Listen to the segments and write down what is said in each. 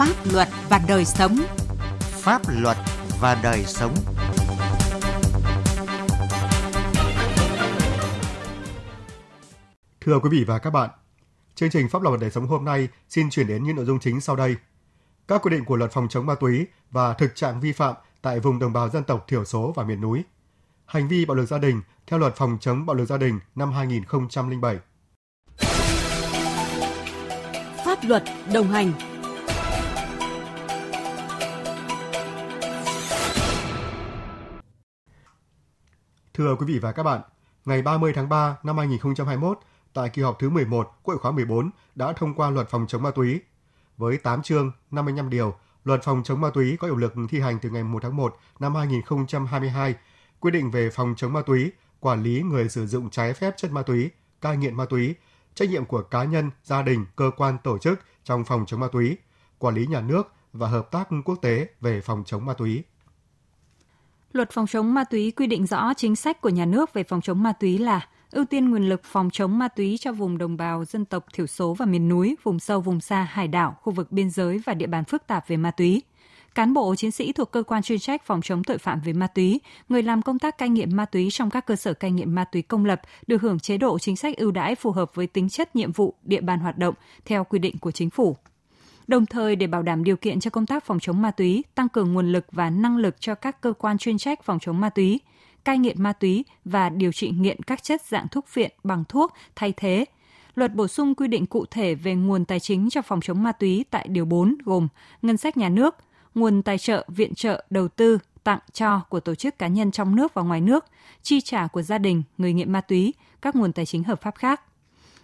Pháp luật và đời sống. Pháp luật và đời sống. Thưa quý vị và các bạn, chương trình Pháp luật và đời sống hôm nay xin chuyển đến những nội dung chính sau đây. Các quy định của luật phòng chống ma túy và thực trạng vi phạm tại vùng đồng bào dân tộc thiểu số và miền núi. Hành vi bạo lực gia đình theo luật phòng chống bạo lực gia đình năm 2007. Pháp luật đồng hành Thưa quý vị và các bạn, ngày 30 tháng 3 năm 2021, tại kỳ họp thứ 11 Quốc hội khóa 14 đã thông qua luật phòng chống ma túy. Với 8 chương, 55 điều, luật phòng chống ma túy có hiệu lực thi hành từ ngày 1 tháng 1 năm 2022, quy định về phòng chống ma túy, quản lý người sử dụng trái phép chất ma túy, cai nghiện ma túy, trách nhiệm của cá nhân, gia đình, cơ quan, tổ chức trong phòng chống ma túy, quản lý nhà nước và hợp tác quốc tế về phòng chống ma túy. Luật phòng chống ma túy quy định rõ chính sách của nhà nước về phòng chống ma túy là ưu tiên nguồn lực phòng chống ma túy cho vùng đồng bào dân tộc thiểu số và miền núi, vùng sâu, vùng xa, hải đảo, khu vực biên giới và địa bàn phức tạp về ma túy. Cán bộ chiến sĩ thuộc cơ quan chuyên trách phòng chống tội phạm về ma túy, người làm công tác cai nghiện ma túy trong các cơ sở cai nghiện ma túy công lập được hưởng chế độ chính sách ưu đãi phù hợp với tính chất nhiệm vụ, địa bàn hoạt động theo quy định của chính phủ. Đồng thời để bảo đảm điều kiện cho công tác phòng chống ma túy, tăng cường nguồn lực và năng lực cho các cơ quan chuyên trách phòng chống ma túy, cai nghiện ma túy và điều trị nghiện các chất dạng thuốc viện bằng thuốc thay thế. Luật bổ sung quy định cụ thể về nguồn tài chính cho phòng chống ma túy tại Điều 4 gồm ngân sách nhà nước, nguồn tài trợ, viện trợ, đầu tư, tặng cho của tổ chức cá nhân trong nước và ngoài nước, chi trả của gia đình, người nghiện ma túy, các nguồn tài chính hợp pháp khác.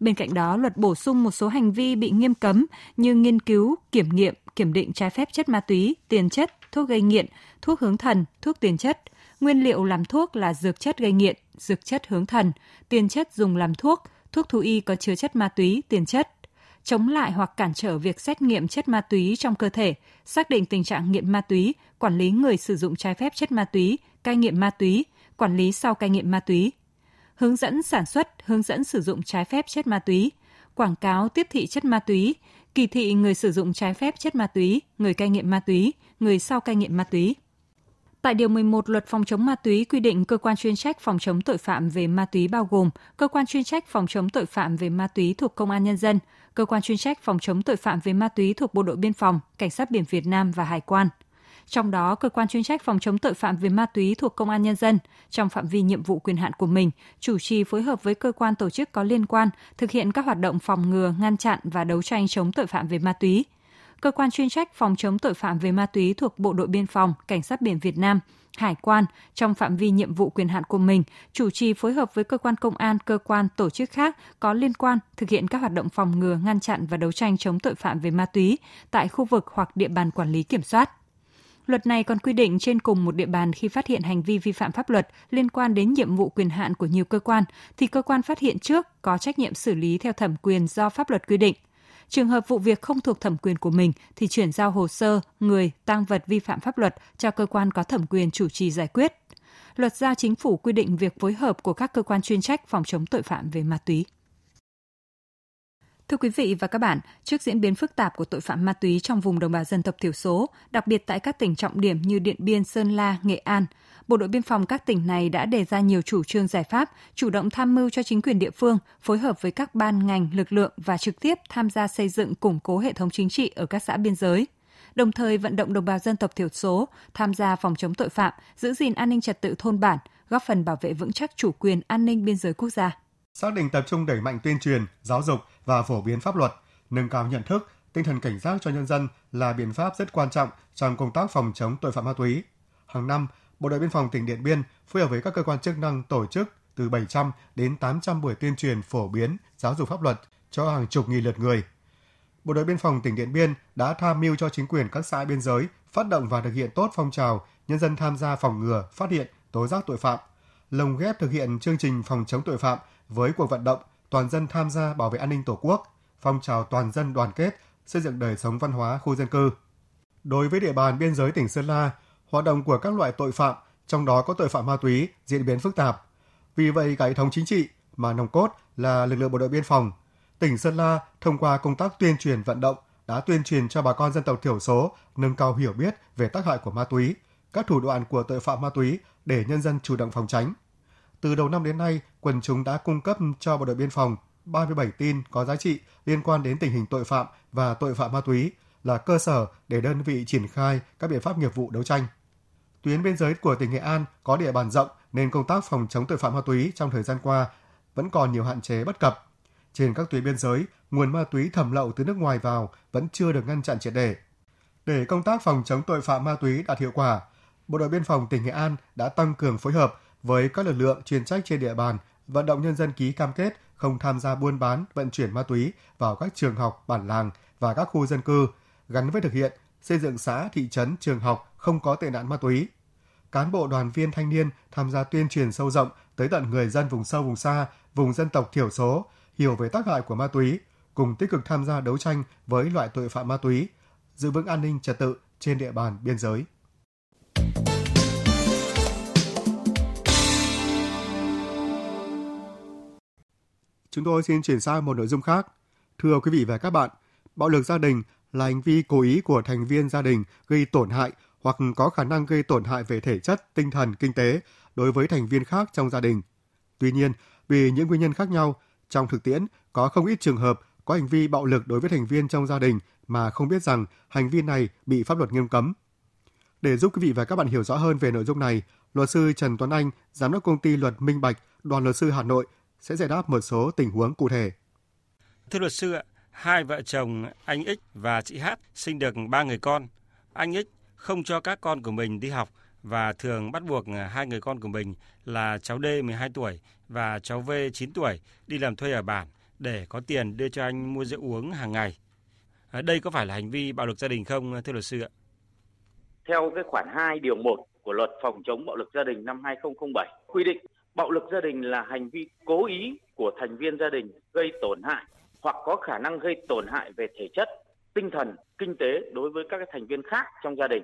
Bên cạnh đó, luật bổ sung một số hành vi bị nghiêm cấm như nghiên cứu, kiểm nghiệm, kiểm định trái phép chất ma túy, tiền chất, thuốc gây nghiện, thuốc hướng thần, thuốc tiền chất, nguyên liệu làm thuốc là dược chất gây nghiện, dược chất hướng thần, tiền chất dùng làm thuốc, thuốc thú y có chứa chất ma túy, tiền chất, chống lại hoặc cản trở việc xét nghiệm chất ma túy trong cơ thể, xác định tình trạng nghiện ma túy, quản lý người sử dụng trái phép chất ma túy, cai nghiện ma túy, quản lý sau cai nghiện ma túy, hướng dẫn sản xuất, hướng dẫn sử dụng trái phép chất ma túy, quảng cáo tiếp thị chất ma túy, kỳ thị người sử dụng trái phép chất ma túy, người cai nghiện ma túy, người sau cai nghiện ma túy. Tại Điều 11 Luật Phòng chống ma túy quy định cơ quan chuyên trách phòng chống tội phạm về ma túy bao gồm cơ quan chuyên trách phòng chống tội phạm về ma túy thuộc Công an Nhân dân, cơ quan chuyên trách phòng chống tội phạm về ma túy thuộc Bộ đội Biên phòng, Cảnh sát biển Việt Nam và Hải quan. Trong đó, cơ quan chuyên trách phòng chống tội phạm về ma túy thuộc Công an Nhân dân, trong phạm vi nhiệm vụ quyền hạn của mình, chủ trì phối hợp với cơ quan tổ chức có liên quan thực hiện các hoạt động phòng ngừa, ngăn chặn và đấu tranh chống tội phạm về ma túy, cơ quan chuyên trách phòng chống tội phạm về ma túy thuộc Bộ đội Biên phòng, Cảnh sát biển Việt Nam, Hải quan trong phạm vi nhiệm vụ quyền hạn của mình, chủ trì phối hợp với cơ quan công an, cơ quan, tổ chức khác có liên quan thực hiện các hoạt động phòng ngừa, ngăn chặn và đấu tranh chống tội phạm về ma túy tại khu vực hoặc địa bàn quản lý kiểm soát. Luật này còn quy định trên cùng một địa bàn khi phát hiện hành vi vi phạm pháp luật liên quan đến nhiệm vụ quyền hạn của nhiều cơ quan thì cơ quan phát hiện trước có trách nhiệm xử lý theo thẩm quyền do pháp luật quy định. Trường hợp vụ việc không thuộc thẩm quyền của mình thì chuyển giao hồ sơ, người, tăng vật vi phạm pháp luật cho cơ quan có thẩm quyền chủ trì giải quyết. Luật giao chính phủ quy định việc phối hợp của các cơ quan chuyên trách phòng chống tội phạm về ma túy. Thưa quý vị và các bạn, trước diễn biến phức tạp của tội phạm ma túy trong vùng đồng bào dân tộc thiểu số, đặc biệt tại các tỉnh trọng điểm như Điện Biên, Sơn La, Nghệ An, Bộ đội biên phòng các tỉnh này đã đề ra nhiều chủ trương giải pháp, chủ động tham mưu cho chính quyền địa phương, phối hợp với các ban ngành, lực lượng và trực tiếp tham gia xây dựng củng cố hệ thống chính trị ở các xã biên giới đồng thời vận động đồng bào dân tộc thiểu số tham gia phòng chống tội phạm, giữ gìn an ninh trật tự thôn bản, góp phần bảo vệ vững chắc chủ quyền an ninh biên giới quốc gia. Xác định tập trung đẩy mạnh tuyên truyền, giáo dục và phổ biến pháp luật, nâng cao nhận thức, tinh thần cảnh giác cho nhân dân là biện pháp rất quan trọng trong công tác phòng chống tội phạm ma túy. Hàng năm, Bộ đội biên phòng tỉnh Điện Biên phối hợp với các cơ quan chức năng tổ chức từ 700 đến 800 buổi tuyên truyền phổ biến giáo dục pháp luật cho hàng chục nghìn lượt người. Bộ đội biên phòng tỉnh Điện Biên đã tham mưu cho chính quyền các xã biên giới phát động và thực hiện tốt phong trào nhân dân tham gia phòng ngừa, phát hiện, tố giác tội phạm, lồng ghép thực hiện chương trình phòng chống tội phạm với cuộc vận động toàn dân tham gia bảo vệ an ninh Tổ quốc, phong trào toàn dân đoàn kết, xây dựng đời sống văn hóa khu dân cư. Đối với địa bàn biên giới tỉnh Sơn La, hoạt động của các loại tội phạm, trong đó có tội phạm ma túy diễn biến phức tạp. Vì vậy, cả hệ thống chính trị mà nòng cốt là lực lượng bộ đội biên phòng, tỉnh Sơn La thông qua công tác tuyên truyền vận động đã tuyên truyền cho bà con dân tộc thiểu số nâng cao hiểu biết về tác hại của ma túy, các thủ đoạn của tội phạm ma túy để nhân dân chủ động phòng tránh. Từ đầu năm đến nay, quần chúng đã cung cấp cho bộ đội biên phòng 37 tin có giá trị liên quan đến tình hình tội phạm và tội phạm ma túy là cơ sở để đơn vị triển khai các biện pháp nghiệp vụ đấu tranh. Tuyến biên giới của tỉnh Nghệ An có địa bàn rộng nên công tác phòng chống tội phạm ma túy trong thời gian qua vẫn còn nhiều hạn chế bất cập. Trên các tuyến biên giới, nguồn ma túy thẩm lậu từ nước ngoài vào vẫn chưa được ngăn chặn triệt để. Để công tác phòng chống tội phạm ma túy đạt hiệu quả, Bộ đội biên phòng tỉnh Nghệ An đã tăng cường phối hợp với các lực lượng chuyên trách trên địa bàn, vận động nhân dân ký cam kết không tham gia buôn bán, vận chuyển ma túy vào các trường học, bản làng và các khu dân cư, gắn với thực hiện xây dựng xã, thị trấn, trường học không có tệ nạn ma túy. Cán bộ đoàn viên thanh niên tham gia tuyên truyền sâu rộng tới tận người dân vùng sâu vùng xa, vùng dân tộc thiểu số, hiểu về tác hại của ma túy, cùng tích cực tham gia đấu tranh với loại tội phạm ma túy, giữ vững an ninh trật tự trên địa bàn biên giới. Chúng tôi xin chuyển sang một nội dung khác. Thưa quý vị và các bạn, bạo lực gia đình là hành vi cố ý của thành viên gia đình gây tổn hại hoặc có khả năng gây tổn hại về thể chất, tinh thần, kinh tế đối với thành viên khác trong gia đình. Tuy nhiên, vì những nguyên nhân khác nhau, trong thực tiễn có không ít trường hợp có hành vi bạo lực đối với thành viên trong gia đình mà không biết rằng hành vi này bị pháp luật nghiêm cấm. Để giúp quý vị và các bạn hiểu rõ hơn về nội dung này, luật sư Trần Tuấn Anh, giám đốc công ty luật Minh Bạch, đoàn luật sư Hà Nội sẽ giải đáp một số tình huống cụ thể. Thưa luật sư ạ, hai vợ chồng anh X và chị H sinh được ba người con. Anh X không cho các con của mình đi học và thường bắt buộc hai người con của mình là cháu D 12 tuổi và cháu V 9 tuổi đi làm thuê ở bản để có tiền đưa cho anh mua rượu uống hàng ngày. Đây có phải là hành vi bạo lực gia đình không thưa luật sư ạ? Theo cái khoản 2 điều 1 của luật phòng chống bạo lực gia đình năm 2007 quy định bạo lực gia đình là hành vi cố ý của thành viên gia đình gây tổn hại hoặc có khả năng gây tổn hại về thể chất, tinh thần, kinh tế đối với các thành viên khác trong gia đình.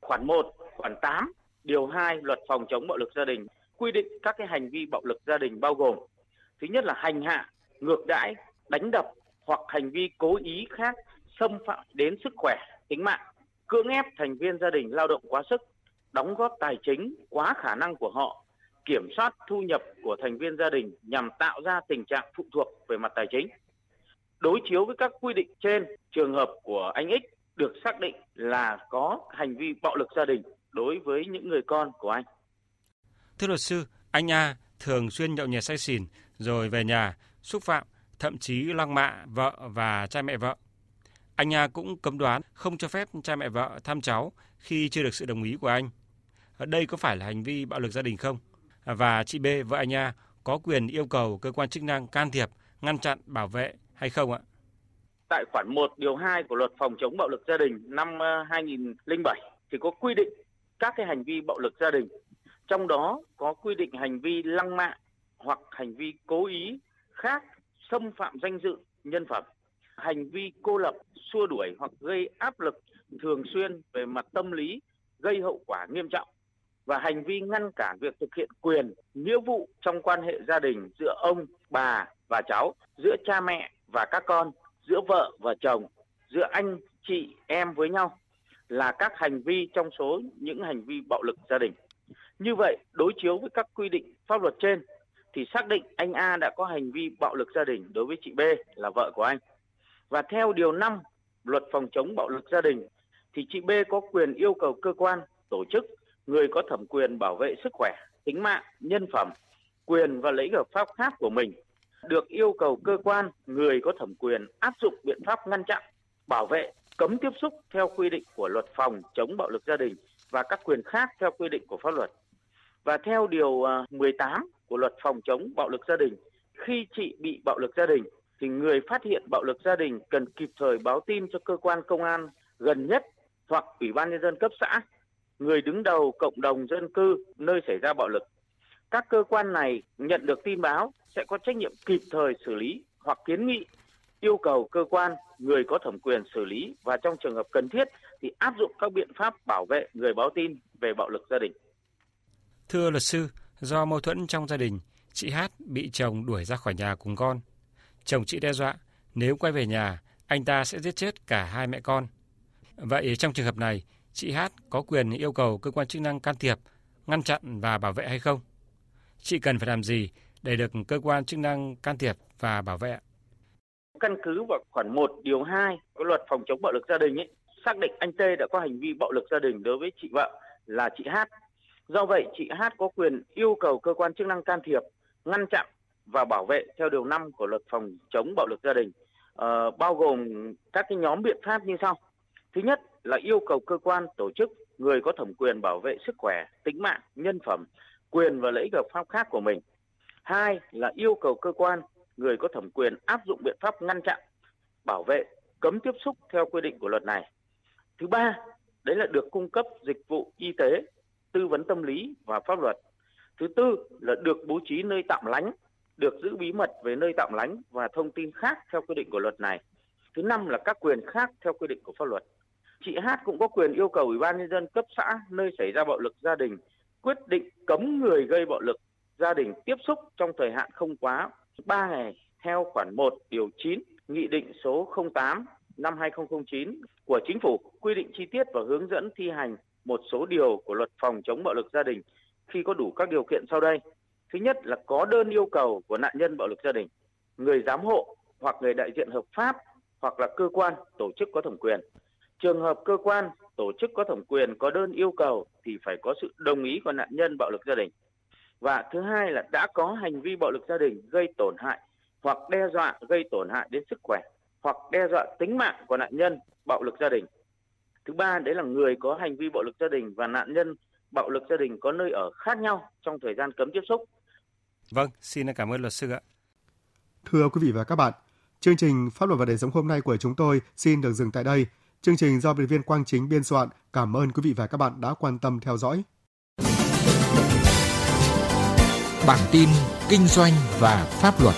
Khoản 1, khoản 8, điều 2 luật phòng chống bạo lực gia đình quy định các cái hành vi bạo lực gia đình bao gồm thứ nhất là hành hạ, ngược đãi, đánh đập hoặc hành vi cố ý khác xâm phạm đến sức khỏe, tính mạng, cưỡng ép thành viên gia đình lao động quá sức, đóng góp tài chính quá khả năng của họ, kiểm soát thu nhập của thành viên gia đình nhằm tạo ra tình trạng phụ thuộc về mặt tài chính. Đối chiếu với các quy định trên, trường hợp của anh X được xác định là có hành vi bạo lực gia đình đối với những người con của anh. Thưa luật sư, anh A thường xuyên nhậu nhẹt say xỉn rồi về nhà xúc phạm, thậm chí lăng mạ vợ và cha mẹ vợ. Anh A cũng cấm đoán không cho phép cha mẹ vợ thăm cháu khi chưa được sự đồng ý của anh. Ở đây có phải là hành vi bạo lực gia đình không? Và chị B, vợ anh A, có quyền yêu cầu cơ quan chức năng can thiệp, ngăn chặn, bảo vệ hay không ạ? Tại khoản 1 điều 2 của luật phòng chống bạo lực gia đình năm ờ, 2007 thì có quy định các cái hành vi bạo lực gia đình. Trong đó có quy định hành vi lăng mạ hoặc hành vi cố ý khác xâm phạm danh dự, nhân phẩm, hành vi cô lập, xua đuổi hoặc gây áp lực thường xuyên về mặt tâm lý gây hậu quả nghiêm trọng và hành vi ngăn cản việc thực hiện quyền, nghĩa vụ trong quan hệ gia đình giữa ông, bà và cháu, giữa cha mẹ và các con, giữa vợ và chồng, giữa anh, chị, em với nhau là các hành vi trong số những hành vi bạo lực gia đình. Như vậy, đối chiếu với các quy định pháp luật trên thì xác định anh A đã có hành vi bạo lực gia đình đối với chị B là vợ của anh. Và theo điều 5 luật phòng chống bạo lực gia đình thì chị B có quyền yêu cầu cơ quan, tổ chức, người có thẩm quyền bảo vệ sức khỏe, tính mạng, nhân phẩm, quyền và lợi ích hợp pháp khác của mình được yêu cầu cơ quan, người có thẩm quyền áp dụng biện pháp ngăn chặn, bảo vệ, cấm tiếp xúc theo quy định của luật phòng chống bạo lực gia đình và các quyền khác theo quy định của pháp luật. Và theo điều à, 18 của luật phòng chống bạo lực gia đình, khi chị bị bạo lực gia đình thì người phát hiện bạo lực gia đình cần kịp thời báo tin cho cơ quan công an gần nhất hoặc ủy ban nhân dân cấp xã, người đứng đầu cộng đồng dân cư nơi xảy ra bạo lực. Các cơ quan này nhận được tin báo sẽ có trách nhiệm kịp thời xử lý hoặc kiến nghị yêu cầu cơ quan người có thẩm quyền xử lý và trong trường hợp cần thiết thì áp dụng các biện pháp bảo vệ người báo tin về bạo lực gia đình. Thưa luật sư, do mâu thuẫn trong gia đình, chị Hát bị chồng đuổi ra khỏi nhà cùng con. Chồng chị đe dọa nếu quay về nhà, anh ta sẽ giết chết cả hai mẹ con. Vậy trong trường hợp này, chị Hát có quyền yêu cầu cơ quan chức năng can thiệp, ngăn chặn và bảo vệ hay không? Chị cần phải làm gì để được cơ quan chức năng can thiệp và bảo vệ? Căn cứ vào khoản 1 điều 2 của luật phòng chống bạo lực gia đình ấy, xác định anh Tê đã có hành vi bạo lực gia đình đối với chị vợ là chị Hát. Do vậy, chị Hát có quyền yêu cầu cơ quan chức năng can thiệp, ngăn chặn và bảo vệ theo điều 5 của luật phòng chống bạo lực gia đình, uh, bao gồm các cái nhóm biện pháp như sau. Thứ nhất là yêu cầu cơ quan, tổ chức, người có thẩm quyền bảo vệ sức khỏe, tính mạng, nhân phẩm, quyền và lợi ích hợp pháp khác của mình. Hai là yêu cầu cơ quan, người có thẩm quyền áp dụng biện pháp ngăn chặn, bảo vệ, cấm tiếp xúc theo quy định của luật này. Thứ ba, đấy là được cung cấp dịch vụ y tế, tư vấn tâm lý và pháp luật. Thứ tư là được bố trí nơi tạm lánh, được giữ bí mật về nơi tạm lánh và thông tin khác theo quy định của luật này. Thứ năm là các quyền khác theo quy định của pháp luật. Chị Hát cũng có quyền yêu cầu Ủy ban nhân dân cấp xã nơi xảy ra bạo lực gia đình quyết định cấm người gây bạo lực gia đình tiếp xúc trong thời hạn không quá 3 ngày theo khoản 1 điều 9 Nghị định số 08 năm 2009 của Chính phủ quy định chi tiết và hướng dẫn thi hành một số điều của luật phòng chống bạo lực gia đình khi có đủ các điều kiện sau đây. Thứ nhất là có đơn yêu cầu của nạn nhân bạo lực gia đình, người giám hộ hoặc người đại diện hợp pháp hoặc là cơ quan, tổ chức có thẩm quyền. Trường hợp cơ quan, tổ chức có thẩm quyền có đơn yêu cầu thì phải có sự đồng ý của nạn nhân bạo lực gia đình. Và thứ hai là đã có hành vi bạo lực gia đình gây tổn hại hoặc đe dọa gây tổn hại đến sức khỏe hoặc đe dọa tính mạng của nạn nhân bạo lực gia đình. Thứ ba đấy là người có hành vi bạo lực gia đình và nạn nhân bạo lực gia đình có nơi ở khác nhau trong thời gian cấm tiếp xúc. Vâng, xin cảm ơn luật sư ạ. Thưa quý vị và các bạn, chương trình Pháp luật và đời sống hôm nay của chúng tôi xin được dừng tại đây. Chương trình do biên viên Quang Chính biên soạn. Cảm ơn quý vị và các bạn đã quan tâm theo dõi. Bản tin kinh doanh và pháp luật.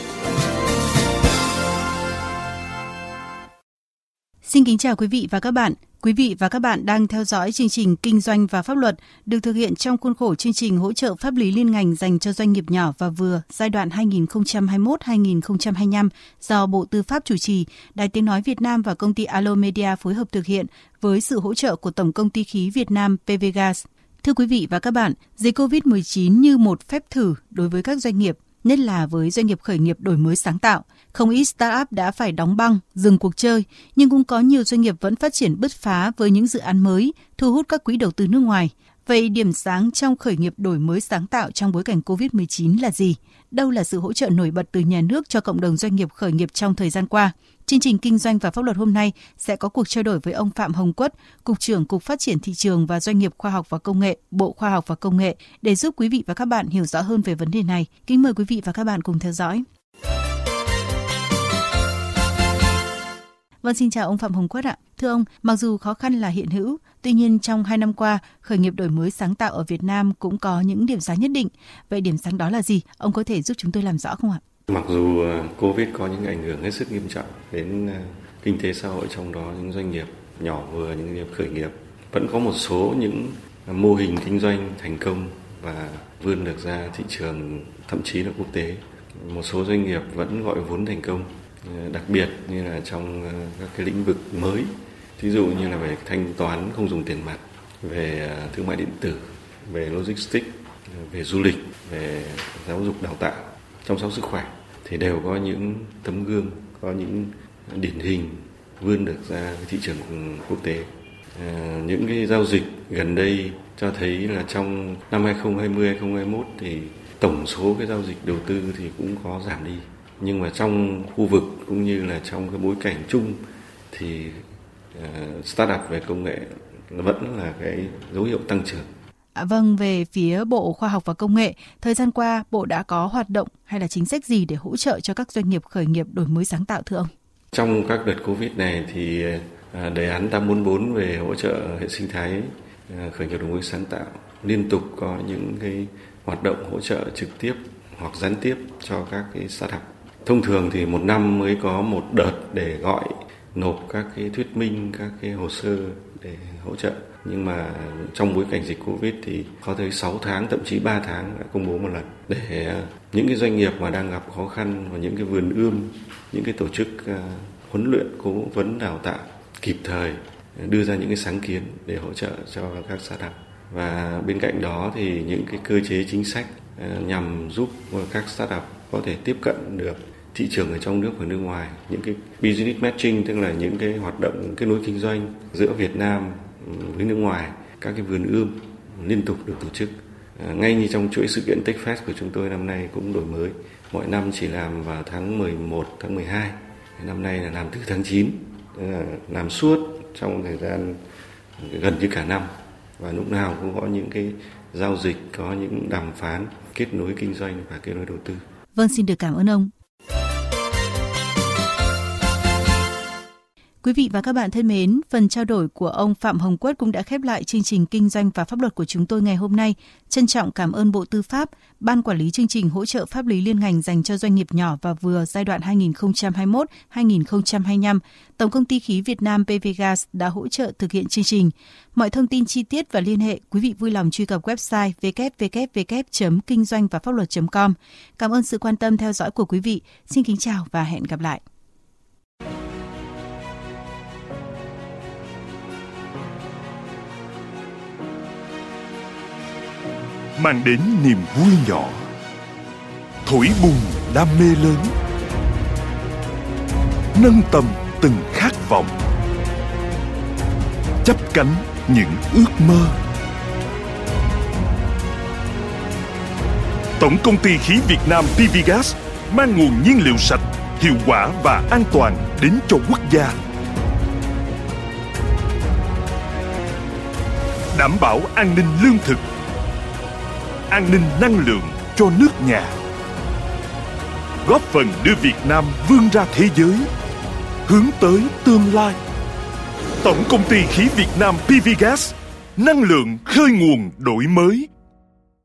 Xin kính chào quý vị và các bạn. Quý vị và các bạn đang theo dõi chương trình Kinh doanh và pháp luật được thực hiện trong khuôn khổ chương trình hỗ trợ pháp lý liên ngành dành cho doanh nghiệp nhỏ và vừa giai đoạn 2021-2025 do Bộ Tư pháp chủ trì, Đài Tiếng Nói Việt Nam và công ty Alo Media phối hợp thực hiện với sự hỗ trợ của Tổng công ty khí Việt Nam PVGas. Thưa quý vị và các bạn, dịch COVID-19 như một phép thử đối với các doanh nghiệp, nhất là với doanh nghiệp khởi nghiệp đổi mới sáng tạo. Không ít startup đã phải đóng băng, dừng cuộc chơi, nhưng cũng có nhiều doanh nghiệp vẫn phát triển bứt phá với những dự án mới, thu hút các quỹ đầu tư nước ngoài. Vậy điểm sáng trong khởi nghiệp đổi mới sáng tạo trong bối cảnh COVID-19 là gì? Đâu là sự hỗ trợ nổi bật từ nhà nước cho cộng đồng doanh nghiệp khởi nghiệp trong thời gian qua? Chương trình Kinh doanh và Pháp luật hôm nay sẽ có cuộc trao đổi với ông Phạm Hồng Quất, Cục trưởng Cục Phát triển Thị trường và Doanh nghiệp Khoa học và Công nghệ, Bộ Khoa học và Công nghệ để giúp quý vị và các bạn hiểu rõ hơn về vấn đề này. Kính mời quý vị và các bạn cùng theo dõi. Vâng, xin chào ông Phạm Hồng Quất ạ. Thưa ông, mặc dù khó khăn là hiện hữu, tuy nhiên trong hai năm qua, khởi nghiệp đổi mới sáng tạo ở Việt Nam cũng có những điểm sáng nhất định. Vậy điểm sáng đó là gì? Ông có thể giúp chúng tôi làm rõ không ạ? Mặc dù ờ, Covid có những ảnh hưởng hết sức nghiêm trọng đến ờ, kinh tế xã hội trong đó những doanh nghiệp nhỏ vừa những doanh nghiệp khởi nghiệp vẫn có một số những ờ, mô hình kinh doanh thành công và vươn được ra thị trường thậm chí là quốc tế một số doanh nghiệp vẫn gọi vốn thành công Ờ, đặc biệt như là trong ờ, các cái lĩnh vực mới. Ví dụ như là về thanh toán không dùng tiền mặt về ờ, thương mại điện tử về logistics về du lịch về giáo dục đào tạo chăm sóc sức khỏe thì đều có những tấm gương có những điển hình vươn được ra thị trường ừ, quốc tế. À, những cái giao dịch gần đây cho thấy là trong năm 2020 2021 thì tổng số cái giao dịch đầu tư thì cũng có giảm đi nhưng mà trong khu vực cũng như là trong cái bối cảnh chung thì uh, startup về công nghệ vẫn là cái dấu hiệu tăng trưởng À, vâng, về phía Bộ Khoa học và Công nghệ, thời gian qua Bộ đã có hoạt động hay là chính sách gì để hỗ trợ cho các doanh nghiệp khởi nghiệp đổi mới sáng tạo thưa ông? Trong các đợt Covid này thì à, đề án 844 về hỗ trợ hệ sinh thái à, khởi nghiệp đổi mới sáng tạo liên tục có những cái hoạt động hỗ trợ trực tiếp hoặc gián tiếp cho các cái startup. Thông thường thì một năm mới có một đợt để gọi nộp các cái thuyết minh, các cái hồ sơ để hỗ trợ. Nhưng mà trong bối cảnh dịch Covid thì có tới 6 tháng thậm chí 3 tháng đã công bố một lần. Để ờ, những cái doanh nghiệp mà đang gặp khó khăn và những cái vườn ươm, những cái tổ chức ờ, huấn luyện, cố vấn đào tạo kịp thời ờ, đưa ra những cái sáng kiến để hỗ trợ cho các startup và bên cạnh đó thì những cái cơ chế chính sách nhằm giúp các startup có thể tiếp cận được thị trường ở trong nước và nước ngoài những cái business matching tức là những cái hoạt động kết nối kinh doanh giữa Việt Nam với nước ngoài các cái vườn ươm liên tục được tổ chức. À, ngay như trong chuỗi sự kiện TechFest của chúng tôi năm nay cũng đổi mới. Mọi năm chỉ làm vào tháng 11 tháng 12 năm nay là làm từ tháng 9 làm suốt trong thời gian gần như cả năm. Và lúc nào cũng có những cái giao dịch, có những đàm phán, kết nối kinh doanh và kết nối đầu tư. Vâng, xin được cảm ơn ông. Quý vị và các bạn thân mến, phần trao đổi của ông Phạm Hồng Quất cũng đã khép lại chương trình Kinh doanh và Pháp luật của chúng tôi ngày hôm nay. Trân trọng cảm ơn Bộ Tư pháp, Ban Quản lý chương trình hỗ trợ pháp lý liên ngành dành cho doanh nghiệp nhỏ và vừa giai đoạn 2021-2025, Tổng công ty khí Việt Nam PVGas đã hỗ trợ thực hiện chương trình. Mọi thông tin chi tiết và liên hệ, quý vị vui lòng truy cập website www.kinh doanh và pháp luật.com. Cảm ơn sự quan tâm theo dõi của quý vị. Xin kính chào và hẹn gặp lại. Mang đến niềm vui nhỏ. Thổi bùng đam mê lớn. Nâng tầm từng khát vọng. Chấp cánh những ước mơ. Tổng công ty khí Việt Nam PVGas mang nguồn nhiên liệu sạch, hiệu quả và an toàn đến cho quốc gia. Đảm bảo an ninh lương thực, an ninh năng lượng cho nước nhà. Góp phần đưa Việt Nam vươn ra thế giới, hướng tới tương lai. Tổng công ty khí Việt Nam PVGas, năng lượng khơi nguồn đổi mới